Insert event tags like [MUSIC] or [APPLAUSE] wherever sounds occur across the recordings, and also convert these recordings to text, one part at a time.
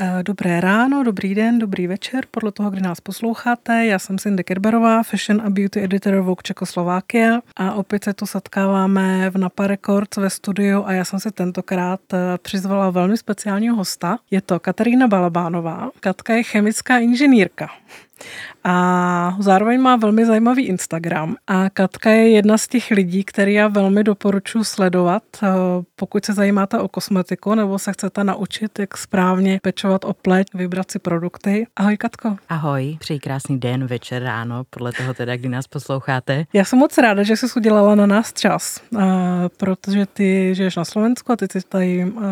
Eh, dobré ráno, dobrý den, dobrý večer, podle toho, kdy nás posloucháte. Já jsem Cindy Kerberová, fashion a beauty editor Vogue Čekoslovákia a opět se tu setkáváme v Napa Records ve studiu a já jsem si tentokrát eh, přizvala velmi speciálního hosta. Je to Katarína Balabánová. Katka je chemická inženýrka. A zároveň má velmi zajímavý Instagram. A Katka je jedna z těch lidí, který já velmi doporučuji sledovat, eh, pokud se zajímáte o kosmetiku nebo se chcete naučit, jak správně pečovat o pleť, vybrat si produkty. Ahoj Katko. Ahoj, přeji krásný den, večer, ráno, podle toho teda, kdy nás posloucháte. Já jsem moc ráda, že jsi udělala na nás čas, eh, protože ty žiješ na Slovensku a ty jsi tady eh,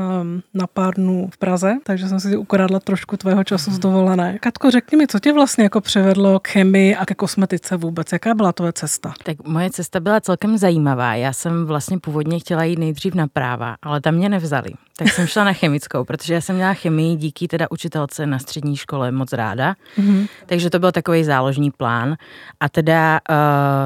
na pár dnů v Praze, takže jsem si ukradla trošku tvého času z dovolené. Katko, řekni mi, co tě vlastně jako přivedlo k chemii a ke kosmetice vůbec? Jaká byla tvoje cesta? Tak moje cesta byla celkem zajímavá. Já jsem vlastně původně chtěla jít nejdřív na práva, ale tam mě nevzali. Tak jsem šla na chemickou, [LAUGHS] protože já jsem měla chemii díky teda učitelce na střední škole moc ráda. Mm-hmm. Takže to byl takový záložní plán. A teda uh,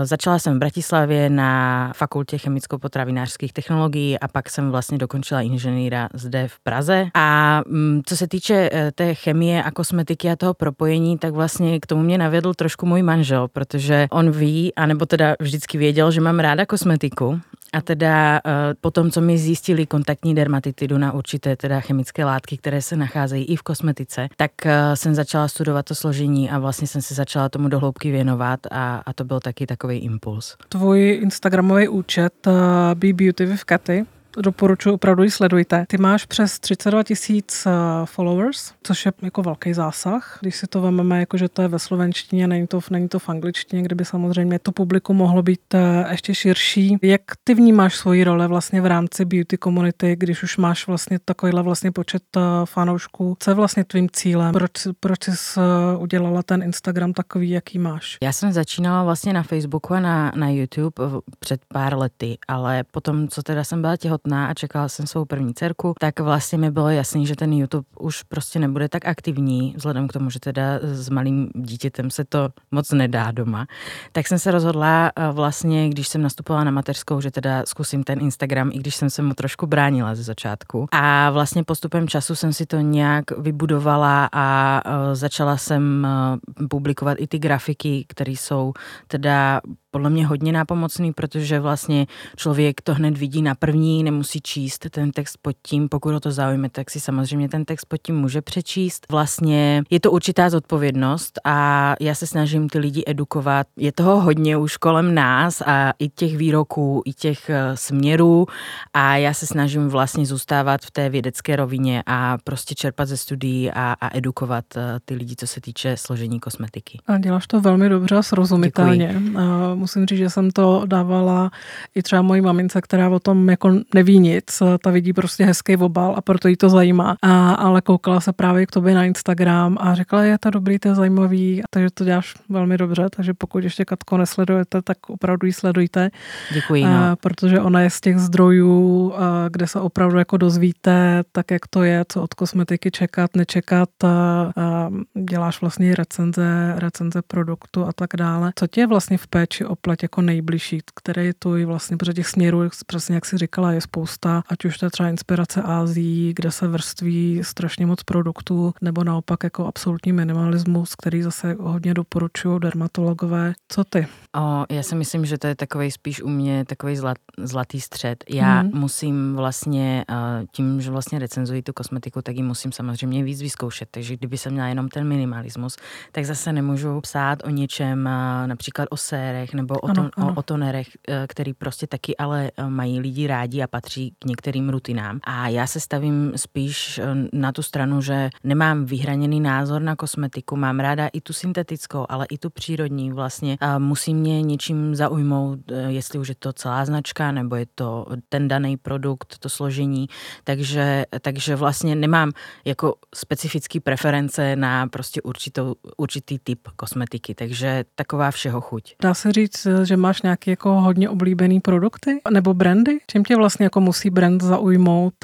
začala jsem v Bratislavě na fakultě chemicko-potravinářských technologií a pak jsem vlastně dokončila inženýra zde v Praze. A um, co se týče uh, té chemie a kosmetiky a toho propojení, tak vlastně k tomu mě navedl trošku můj manžel, protože on ví, anebo teda vždycky věděl, že mám ráda kosmetiku a teda uh, po tom, co mi zjistili kontaktní dermatitidu na určité teda chemické látky, které se nacházejí i v kosmetice, tak uh, jsem začala studovat to složení a vlastně jsem se začala tomu dohloubky věnovat a, a to byl taky takový impuls. Tvůj Instagramový účet uh, Be Beauty with Katy doporučuji, opravdu ji sledujte. Ty máš přes 32 tisíc eh, followers, což je jako velký zásah, když si to vezmeme, jako že to je ve slovenštině, není to, není to v angličtině, kde by samozřejmě to publikum mohlo být eh, ještě širší. Jak ty vnímáš svoji role vlastně v rámci beauty community, když už máš vlastně takovýhle vlastně počet eh, fanoušků? Co je vlastně tvým cílem? Proč, proč jsi udělala ten Instagram takový, jaký máš? Já jsem začínala vlastně na Facebooku a na, na YouTube před pár lety, ale potom, co teda jsem byla těhotná, těhotná a čekala jsem svou první dcerku, tak vlastně mi bylo jasný, že ten YouTube už prostě nebude tak aktivní, vzhledem k tomu, že teda s malým dítětem se to moc nedá doma. Tak jsem se rozhodla eh, vlastně, když jsem nastupovala na mateřskou, že teda zkusím ten Instagram, i když jsem se mu trošku bránila ze začátku. A vlastně postupem času jsem si to nějak vybudovala a eh, začala jsem eh, publikovat i ty grafiky, které jsou teda podle mě hodně nápomocný, protože vlastně člověk to hned vidí na první, nemusí číst ten text pod tím, pokud ho to zaujme, tak si samozřejmě ten text pod tím může přečíst. Vlastně je to určitá zodpovědnost a já se snažím ty lidi edukovat. Je toho hodně už kolem nás a i těch výroků, i těch eh, směrů a já se snažím vlastně zůstávat v té vědecké rovině a prostě čerpat ze studií a, a edukovat eh, ty lidi, co se týče složení kosmetiky. A děláš to velmi dobře a srozumitelně. Děkuji musím říct, že jsem to dávala i třeba mojí mamince, která o tom jako neví nic, ta vidí prostě hezký obal a proto jí to zajímá. A, ale koukala se právě k tobě na Instagram a řekla, je to dobrý, to je zajímavý, takže to děláš velmi dobře, takže pokud ještě Katko nesledujete, tak opravdu ji sledujte. Děkuji. No. A, protože ona je z těch zdrojů, a, kde se opravdu jako dozvíte, tak jak to je, co od kosmetiky čekat, nečekat. A, a děláš vlastně recenze, recenze produktu a tak dále. Co tě vlastně v péči o pleť jako nejbližší, které je i vlastně, protože těch směrů, přesně jak si říkala, je spousta, ať už to je třeba inspirace Ázií, kde se vrství strašně moc produktů, nebo naopak jako absolutní minimalismus, který zase hodně doporučují dermatologové. Co ty? O, já si myslím, že to je takový spíš u mě takový zlat, zlatý střed. Já hmm. musím vlastně tím, že vlastně recenzuji tu kosmetiku, tak ji musím samozřejmě víc vyzkoušet. Takže kdyby jsem měla jenom ten minimalismus, tak zase nemůžu psát o něčem, například o sérech nebo o, ano, ton, ano. o, o tonerech, eh, který prostě taky ale eh, mají lidi rádi a patří k některým rutinám. A já se stavím spíš eh, na tu stranu, že nemám vyhraněný názor na kosmetiku, mám ráda i tu syntetickou, ale i tu přírodní. Vlastně a musí mě něčím zaujmout, jestli už je to celá značka, nebo je to ten daný produkt, to složení. Takže, takže vlastně nemám jako specifický preference na prostě určitou, určitý typ kosmetiky. Takže taková všeho chuť. Dá se říct, říct, že máš nějaké jako hodně oblíbený produkty nebo brandy? Čím tě vlastně jako musí brand zaujmout,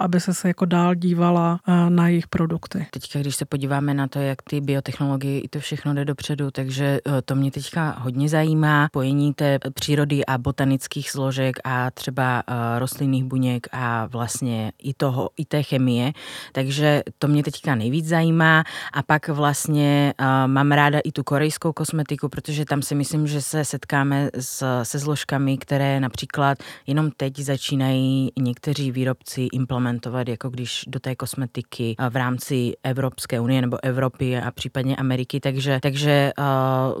aby se se jako dál dívala na jejich produkty? Teďka, když se podíváme na to, jak ty biotechnologie i to všechno jde dopředu, takže to mě teďka hodně zajímá. Pojení té přírody a botanických složek a třeba rostlinných buněk a vlastně i toho, i té chemie. Takže to mě teďka nejvíc zajímá a pak vlastně mám ráda i tu korejskou kosmetiku, protože tam si myslím, že se setkáme s, se zložkami, které například jenom teď začínají někteří výrobci implementovat, jako když do té kosmetiky v rámci Evropské unie nebo Evropy a případně Ameriky, takže, takže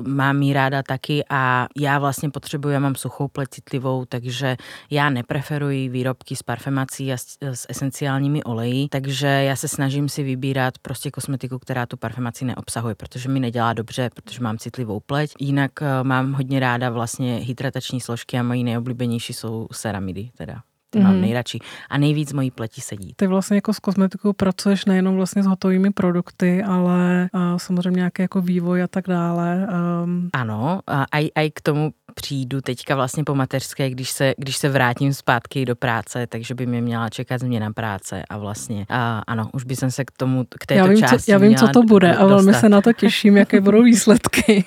mám ji ráda taky a já vlastně potřebuji, já mám suchou pleť citlivou, takže já nepreferuji výrobky s parfemací a s, s esenciálními oleji, takže já se snažím si vybírat prostě kosmetiku, která tu parfemaci neobsahuje, protože mi nedělá dobře, protože mám citlivou pleť. Jinak uh, mám hodně ráda vlastně hydratační složky a moji nejoblíbenější jsou ceramidy teda. Ty mm. mám mhm. nejradši. A nejvíc mojí pleti sedí. Ty vlastně jako s kosmetikou pracuješ nejenom vlastně s hotovými produkty, ale uh, samozřejmě nějaký jako vývoj a tak dále. Um... Ano, a i k tomu přijdu teďka vlastně po mateřské, když se, když se vrátím zpátky do práce, takže by mě měla čekat změna práce a vlastně a ano, už by jsem se k tomu, k této já vím, části co, Já vím, co to bude dostat. a velmi se na to [LAUGHS] těším, jaké budou výsledky,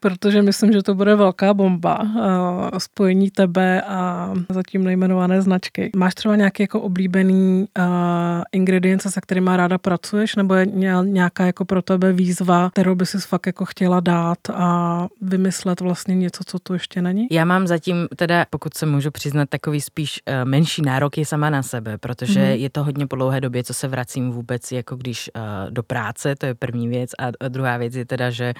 protože myslím, že to bude velká bomba. Spojení tebe a zatím nejmenované značky. Máš třeba nějaký jako oblíbený uh, ingredience, se kterými ráda pracuješ, nebo je nějaká jako pro tebe výzva, kterou by si fakt jako chtěla dát a vymyslet vlastně něco, co tu ještě není? Já mám zatím teda, pokud se můžu přiznat, takový spíš uh, menší nárok je sama na sebe, protože mm-hmm. je to hodně po dlouhé době, co se vracím vůbec jako když uh, do práce, to je první věc a druhá věc je teda, že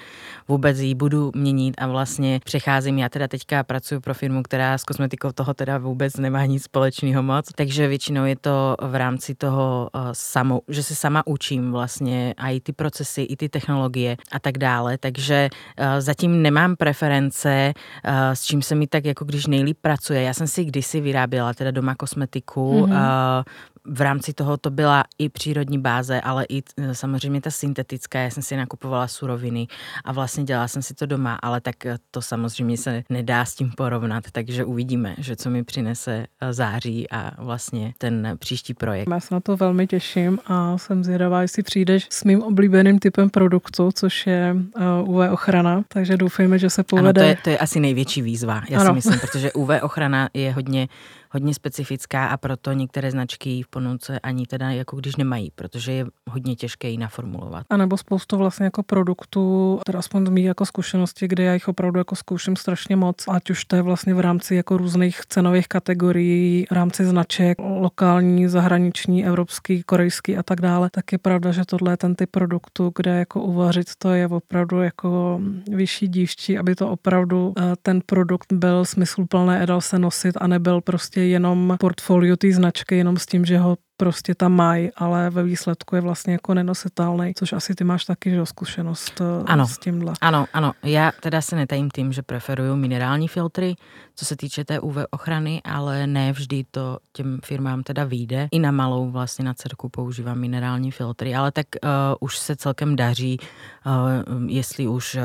vůbec ji budu měnit a vlastně přecházím, já teda teďka pracuji pro firmu, která s kosmetikou toho teda vůbec nemá nic společného moc, takže většinou je to v rámci toho uh, samo, že se sama učím vlastně a i ty procesy, i ty technologie a tak dále, takže uh, zatím nemám preference, s čím se mi tak jako když nejlíp pracuje. Já jsem si kdysi vyráběla teda doma kosmetiku, mm-hmm v rámci toho to byla i přírodní báze, ale i e, samozřejmě ta syntetická. Já jsem si nakupovala suroviny a vlastně dělala jsem si to doma, ale tak e, to samozřejmě se nedá s tím porovnat, takže uvidíme, že co mi přinese e, září a vlastně ten příští projekt. Já se na to velmi těším a jsem zvědavá, jestli přijdeš s mým oblíbeným typem produktu, což je UV ochrana, takže doufejme, že se povede. Ano, to je, to je asi největší výzva, já ano. si myslím, protože UV ochrana je hodně hodně specifická a proto některé značky v ponuce ani teda jako když nemají, protože je hodně těžké ji naformulovat. A nebo spoustu vlastně jako produktů, teda aspoň z mých jako zkušenosti, kde já jich opravdu jako zkouším strašně moc, ať už to je vlastně v rámci jako různých cenových kategorií, v rámci značek, lokální, zahraniční, evropský, korejský a tak dále, tak je pravda, že tohle je ten typ produktu, kde jako uvařit to je opravdu jako vyšší dívčí, aby to opravdu eh, ten produkt byl smysluplný a dal se nosit a nebyl prostě jenom portfolio té značky, jenom s tím, že ho prostě tam mají, ale ve výsledku je vlastně jako nenositelný, což asi ty máš taky, že zkušenost eh, ano, s tímhle. Ano, ano. Já teda se netajím tím, že preferuju minerální filtry, co se týče té UV ochrany, ale ne vždy to těm firmám teda vyjde. I na malou vlastně na dcerku používám minerální filtry, ale tak uh, už se celkem daří, uh, jestli už uh,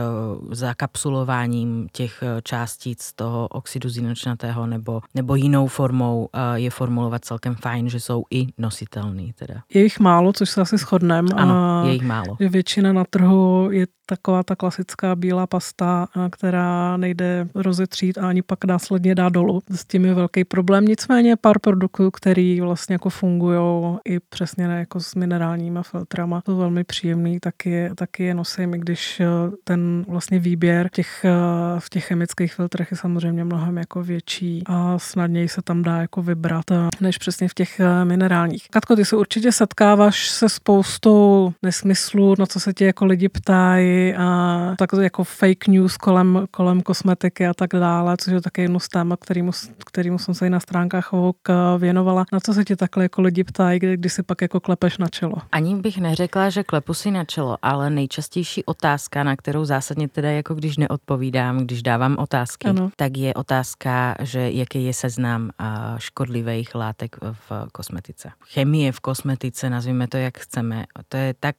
zakapsulováním těch částic toho oxidu zinočnatého nebo, nebo jinou formou uh, je formulovat celkem fajn, že jsou i nositelný teda. Je jich málo, což se asi shodneme. Ano, je jich málo. Že většina na trhu je taková ta klasická bílá pasta, která nejde rozetřít a ani pak následně dá dolů. S tím je velký problém. Nicméně pár produktů, který vlastně jako fungují i přesně ne jako s minerálníma filtrama, to velmi příjemný, taky, taky je nosím, i když ten vlastně výběr těch, v těch chemických filtrech je samozřejmě mnohem jako větší a snadněji se tam dá jako vybrat, než přesně v těch minerálních. Katko, ty se určitě setkáváš se spoustou nesmyslů, na co se ti jako lidi ptají, a tak jako fake news kolem, kolem kosmetiky a tak dále, což je také jedno z téma, kterýmu, kterýmu jsem se i na stránkách Vogue eh, věnovala. Na co se ti takhle jako lidi ptají, kdy, kdy si pak jako klepeš na čelo? Ani bych neřekla, že klepu si na čelo, ale nejčastější otázka, na kterou zásadně teda jako když neodpovídám, když dávám otázky, ano. tak je otázka, že jaký je seznam škodlivých látek v kosmetice. Chemie v kosmetice, nazvíme to jak chceme, to je tak,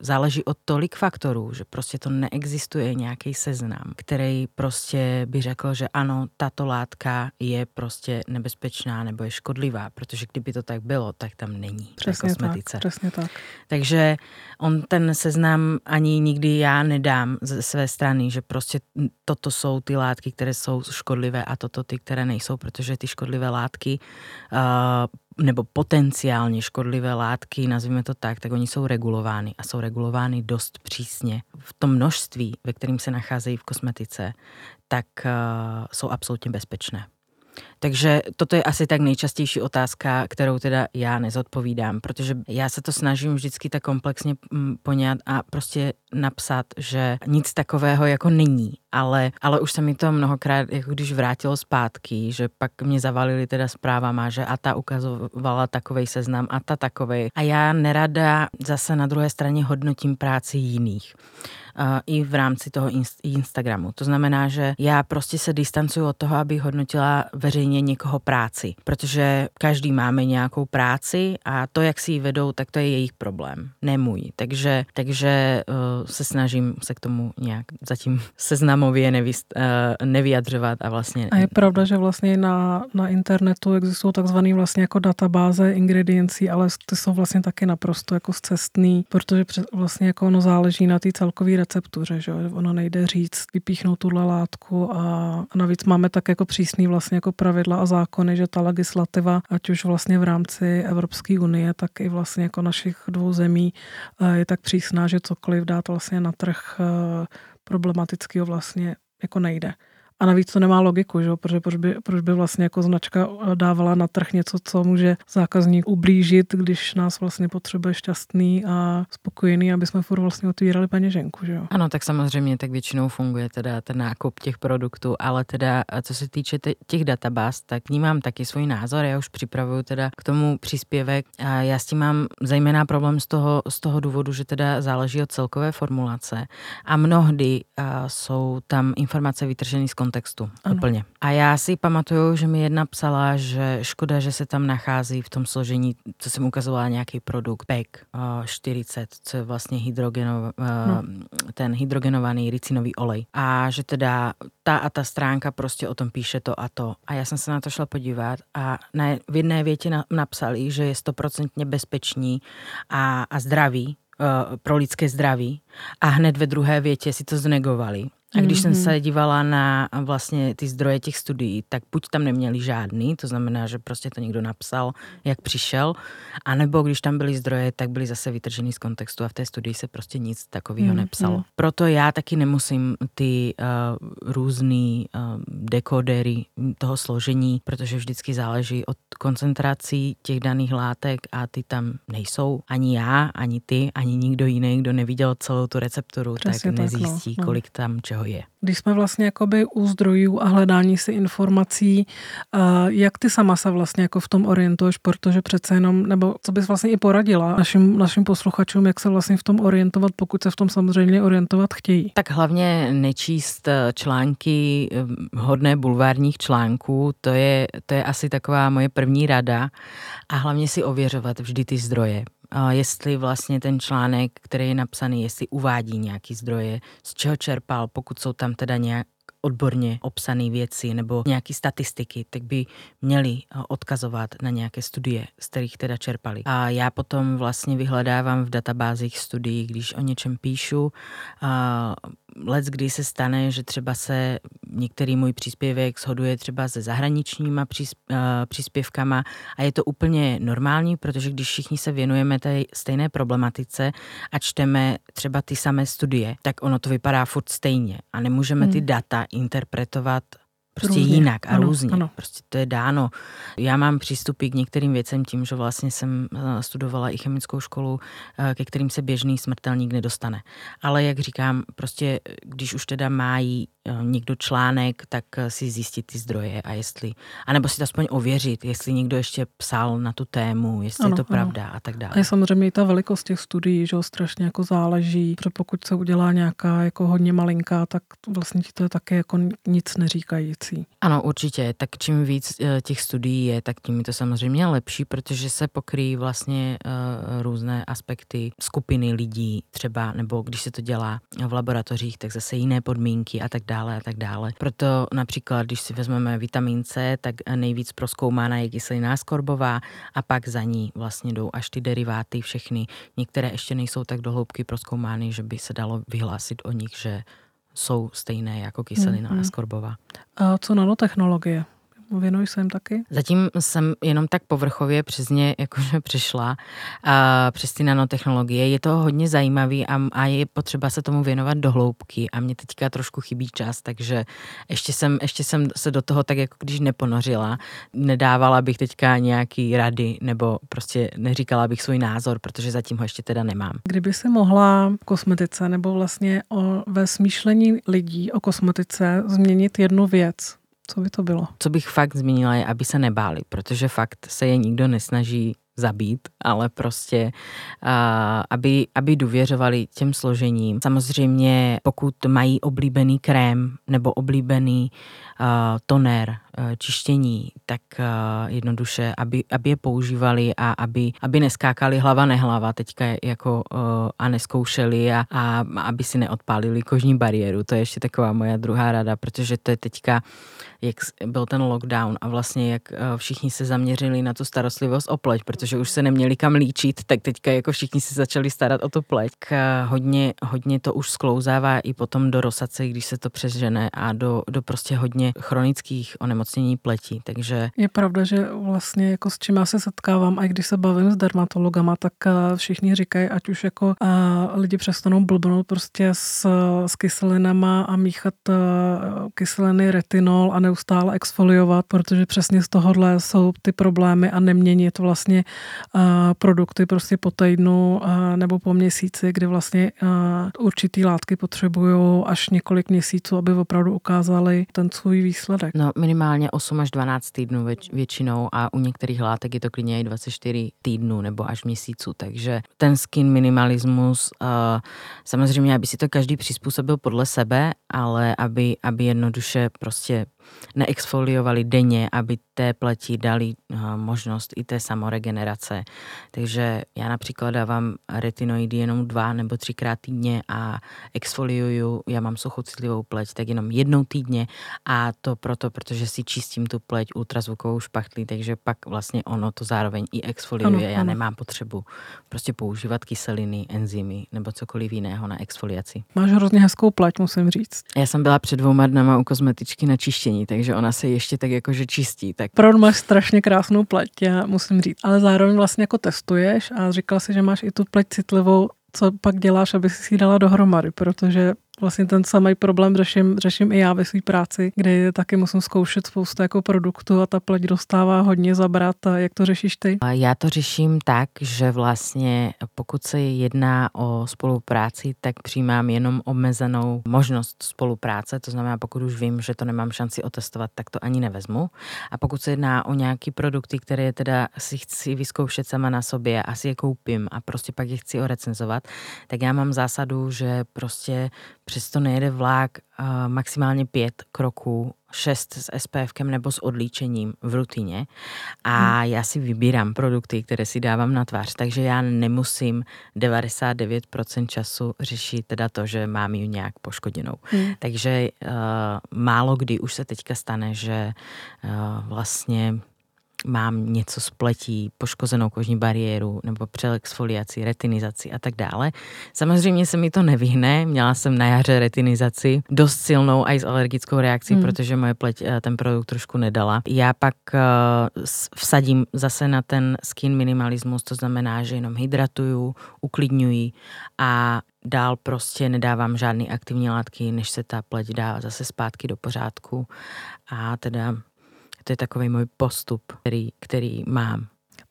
záleží od tolik faktorů, že prostě to neexistuje nějaký seznam, který prostě by řekl, že ano, tato látka je prostě nebezpečná nebo je škodlivá, protože kdyby to tak bylo, tak tam není přesně kosmetice. Tak, přesně tak. Takže on ten seznam ani nikdy já nedám ze své strany, že prostě toto jsou ty látky, které jsou škodlivé a toto ty, které nejsou, protože ty škodlivé látky uh, nebo potenciálně škodlivé látky, nazvíme to tak, tak oni jsou regulovány a jsou regulovány dost přísně. V tom množství, ve kterým se nacházejí v kosmetice, tak uh, jsou absolutně bezpečné. Takže toto je asi tak nejčastější otázka, kterou teda já nezodpovídám, protože já se to snažím vždycky tak komplexně mm, poňat a prostě napsat, že nic takového jako není, ale, ale už se mi to mnohokrát, jako když vrátilo zpátky, že pak mě zavalili teda zprávama, že a ta ukazovala takovej seznam a ta takovej. A já nerada zase na druhé straně hodnotím práci jiných i v rámci toho Instagramu. To znamená, že já prostě se distancuju od toho, aby hodnotila veřejně někoho práci, protože každý máme nějakou práci a to, jak si ji vedou, tak to je jejich problém, ne můj. Takže, takže uh, se snažím se k tomu nějak zatím [LAUGHS] seznamově nevyst, uh, nevyjadřovat a vlastně... A je pravda, že vlastně na, na internetu existují takzvané vlastně jako databáze ingrediencí, ale ty jsou vlastně taky naprosto jako zcestný, protože vlastně jako ono záleží na té celkové receptuře, že ono nejde říct, vypíchnout tuhle látku a navíc máme tak jako přísný vlastně jako pravidla a zákony, že ta legislativa, ať už vlastně v rámci Evropské unie, tak i vlastně jako našich dvou zemí eh, je tak přísná, že cokoliv dát vlastně na trh eh, problematického vlastně jako nejde. A navíc to nemá logiku, že? Protože proč by, proč by vlastně jako značka eh, dávala na trh něco, co může zákazník ublížit, když nás vlastně potřebuje šťastný a spokojený, aby jsme furt vlastně otvírali peněženku, že? Ano, tak samozřejmě tak většinou funguje teda ten nákup těch produktů, ale teda co se týče těch databáz, tak vnímám taky svůj názor, já už připravuju teda k tomu příspěvek a já s tím mám zejména problém z toho, z toho důvodu, že teda záleží od celkové formulace a mnohdy a jsou tam informace vytržené z kontextu. Ano. Úplně. A já si pamatuju, že mi jedna psala, že škoda, že se tam nachází v tom složení, co jsem ukazovala, nějaký produkt PEC 40, co je vlastně hydrogenov, no. ten hydrogenovaný ricinový olej. A že teda ta a ta stránka prostě o tom píše to a to. A já jsem se na to šla podívat a na, v jedné větě na, napsali, že je stoprocentně bezpečný a, a zdravý, pro lidské zdraví a hned ve druhé větě si to znegovali a když mm-hmm. jsem se dívala na vlastně ty zdroje těch studií, tak buď tam neměli žádný, to znamená, že prostě to někdo napsal, jak přišel, anebo když tam byly zdroje, tak byly zase vytržený z kontextu a v té studii se prostě nic takového mm-hmm. nepsalo. Proto já taky nemusím ty uh, různý uh, dekodery toho složení, protože vždycky záleží od koncentrací těch daných látek a ty tam nejsou. Ani já, ani ty, ani nikdo jiný, kdo neviděl celou tu recepturu, Přesně tak nezjistí, tak, no. kolik tam čeho čeho je. Když jsme vlastně jakoby u zdrojů a hledání si informací, jak ty sama se vlastně jako v tom orientuješ, protože přece jenom, nebo co bys vlastně i poradila našim, našim posluchačům, jak se vlastně v tom orientovat, pokud se v tom samozřejmě orientovat chtějí? Tak hlavně nečíst eh, články eh, hodné bulvárních článků, to je, to je asi taková moje první rada a hlavně si ověřovat vždy ty zdroje jestli vlastně ten článek, který je napsaný, jestli uvádí nějaký zdroje, z čeho čerpal, pokud jsou tam teda nějak odborně obsané věci nebo nějaké statistiky, tak by měli eh, odkazovat na nějaké studie, z kterých teda čerpali. A já potom vlastně vyhledávám v databázích studií, když o něčem píšu. A let, kdy se stane, že třeba se některý můj příspěvek shoduje třeba se zahraničníma eh, příspěvkama a je to úplně normální, protože když všichni se věnujeme té stejné problematice a čteme třeba ty samé studie, tak ono to vypadá furt stejně a nemůžeme ty hmm. data interpretovat prostě různě. jinak a ano, různě. Ano. Prostě to je dáno. Já mám přístupy k některým věcem tím, že vlastně jsem eh, studovala i chemickou školu, eh, ke kterým se běžný smrtelník nedostane. Ale jak říkám, prostě když už teda mají Eh, někdo článek, tak eh, si zjistit ty zdroje a jestli, anebo si to aspoň ověřit, jestli někdo ještě psal na tu tému, jestli ano, je to ano. pravda a tak dále. A je samozřejmě i ta velikost těch studií, že strašně jako záleží, protože pokud se udělá nějaká jako hodně malinká, tak vlastně ti to je také jako nic neříkajíc. Věcí. Ano, určitě. Tak čím víc eh, těch studií je, tak tím je to samozřejmě lepší, protože se pokryjí vlastně uh, různé aspekty skupiny lidí třeba, nebo když se to dělá v laboratořích, tak zase jiné podmínky a tak dále a tak dále. Proto například, když si vezmeme vitamin C, tak nejvíc proskoumána je kyselina skorbová a pak za ní vlastně jdou až ty deriváty všechny. Některé ještě nejsou tak dohloubky proskoumány, že by se dalo vyhlásit o nich, že jsou stejné jako kyselina mm, mm. skorbová. A co nanotechnologie? Věnuji se jim taky? Zatím jsem jenom tak povrchově přes ně jakože přišla a přes ty nanotechnologie. Je to hodně zajímavý a, a je potřeba se tomu věnovat do hloubky a mě teďka trošku chybí čas, takže ještě jsem, ještě jsem se do toho tak jako když neponořila. Nedávala bych teďka nějaký rady nebo prostě neříkala bych svůj názor, protože zatím ho ještě teda nemám. Kdyby se mohla kosmetice nebo vlastně o, ve smýšlení lidí o kosmetice změnit jednu věc, co by to bylo? Co bych fakt zmínila je, aby se nebáli, protože fakt se je nikdo nesnaží zabít, ale prostě, aby, aby důvěřovali těm složením. Samozřejmě, pokud mají oblíbený krém nebo oblíbený uh, toner, čištění, tak uh, jednoduše, aby, aby je používali a aby, aby neskákali hlava nehlava teďka jako uh, a neskoušeli a, a aby si neodpálili kožní bariéru. To je ještě taková moja druhá rada, protože to je teďka jak byl ten lockdown a vlastně jak všichni se zaměřili na tu starostlivost o pleť, protože už se neměli kam líčit, tak teďka jako všichni se začali starat o to pleť. Hodně, hodně to už sklouzává i potom do rosace, když se to přežene a do, do prostě hodně chronických onemocnění pletí, takže... Je pravda, že vlastně jako s čím já se setkávám, a když se bavím s dermatologama, tak všichni říkají, ať už jako lidi přestanou blbnout prostě s, s kyselinama a míchat kyseliny retinol a neustále exfoliovat, protože přesně z tohohle jsou ty problémy a neměnit vlastně produkty prostě po týdnu nebo po měsíci, kdy vlastně určitý látky potřebují až několik měsíců, aby opravdu ukázali ten svůj výsledek. No minimálně 8 až 12 týdnů většinou a u některých látek je to klidně i 24 týdnů nebo až měsíců, takže ten skin minimalismus samozřejmě, aby si to každý přizpůsobil podle sebe, ale aby, aby jednoduše prostě neexfoliovali denně, aby té pleti dali eh, možnost i té samoregenerace. Takže já například dávám retinoidy jenom dva nebo třikrát týdně a exfoliuju, já mám suchocitlivou pleť, tak jenom jednou týdně a to proto, protože si čistím tu pleť ultrazvukovou špachtlí, takže pak vlastně ono to zároveň i exfoliuje. Ano, já ano. nemám potřebu prostě používat kyseliny, enzymy nebo cokoliv jiného na exfoliaci. Máš hrozně hezkou pleť, musím říct. Já jsem byla před dvouma dnama u kozmetičky na čištění, takže ona se ještě tak jakože čistí. Tak... Opravdu máš strašně krásnou pleť, já musím říct. Ale zároveň vlastně jako testuješ a říkal si, že máš i tu pleť citlivou. Co pak děláš, aby si ji dala dohromady? Protože Vlastně ten samý problém řeším, řeším i já ve své práci, kdy taky musím zkoušet spoustu jako produktů a ta pleť dostává hodně zabrat. A jak to řešíš ty? Já to řeším tak, že vlastně pokud se jedná o spolupráci, tak přijímám jenom omezenou možnost spolupráce, to znamená, pokud už vím, že to nemám šanci otestovat, tak to ani nevezmu. A pokud se jedná o nějaký produkty, které teda si chci vyzkoušet sama na sobě a si je koupím a prostě pak je chci orecenzovat, tak já mám zásadu, že prostě přesto nejede vlák uh, maximálně pět kroků, šest s SPFkem nebo s odlíčením v rutině a hmm. já si vybírám produkty, které si dávám na tvář, takže já nemusím 99% času řešit teda to, že mám ji nějak poškoděnou. Hmm. Takže uh, málo kdy už se teďka stane, že uh, vlastně mám něco s pletí, poškozenou kožní bariéru nebo přelexfoliaci, retinizaci a tak dále. Samozřejmě se mi to nevyhne, měla jsem na jaře retinizaci, dost silnou i s alergickou reakcí, hmm. protože moje pleť eh, ten produkt trošku nedala. Já pak uh, vsadím zase na ten skin minimalismus, to znamená, že jenom hydratuju, uklidňuji a dál prostě nedávám žádné aktivní látky, než se ta pleť dá zase zpátky do pořádku a teda to je takový můj postup, který, který mám.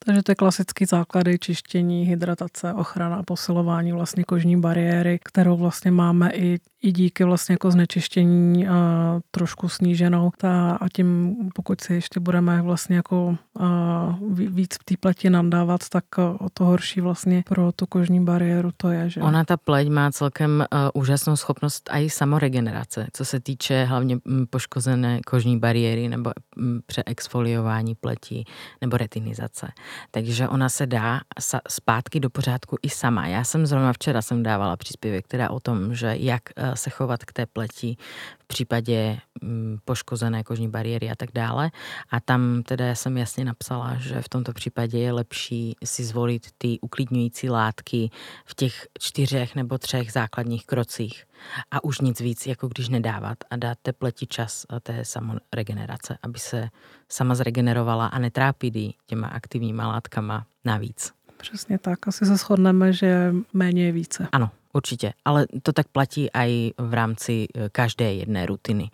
Takže to je klasický základy čištění, hydratace, ochrana a posilování vlastně kožní bariéry, kterou vlastně máme i, i díky vlastně jako znečištění a trošku sníženou ta, a tím, pokud si ještě budeme vlastně jako a, víc v té pleti nandávat, tak o to horší vlastně pro tu kožní bariéru to je. Že? Ona ta pleť má celkem úžasnou schopnost i samoregenerace, co se týče hlavně poškozené kožní bariéry nebo přeexfoliování pleti nebo retinizace. Takže ona se dá zpátky do pořádku i sama. Já jsem zrovna včera jsem dávala příspěvek, která o tom, že jak se chovat k té pleti v případě mm, poškozené kožní bariéry a tak dále. A tam teda jsem jasně napsala, že v tomto případě je lepší si zvolit ty uklidňující látky v těch čtyřech nebo třech základních krocích a už nic víc, jako když nedávat a dát té pleti čas té samoregenerace, aby se sama zregenerovala a netrápit těma aktivníma látkama navíc. Přesně tak, asi se shodneme, že méně je více. Ano, Určitě, ale to tak platí i v rámci eh, každé jedné rutiny.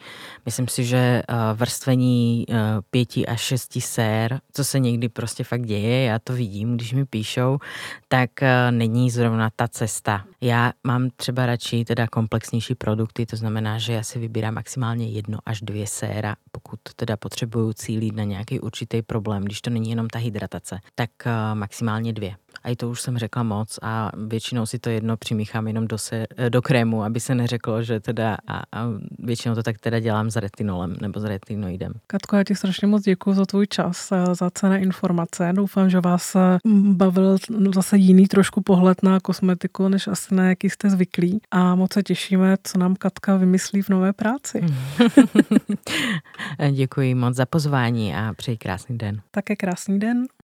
Myslím si, že eh, vrstvení eh, pěti až šesti sér, co se někdy prostě fakt děje, já to vidím, když mi píšou, tak není zrovna ta cesta. Já mám třeba radši teda komplexnější produkty, to znamená, že já si vybírám maximálně jedno až dvě séra, pokud teda potřebuju cílit na nějaký určitý problém, když to není jenom ta hydratace, tak maximálně dvě a i to už jsem řekla moc a většinou si to jedno přimíchám jenom do, se, eh, do krému, aby se neřeklo, že teda a, a většinou to tak teda dělám s retinolem nebo s retinoidem. Katko, já ti strašně moc děkuji za tvůj čas, eh, za cené informace. Doufám, že vás eh, bavil zase jiný trošku pohled na kosmetiku, než asi na jaký jste zvyklí. A moc se těšíme, co nám Katka vymyslí v nové práci. [LAUGHS] děkuji moc za pozvání a přeji krásný den. Také krásný den.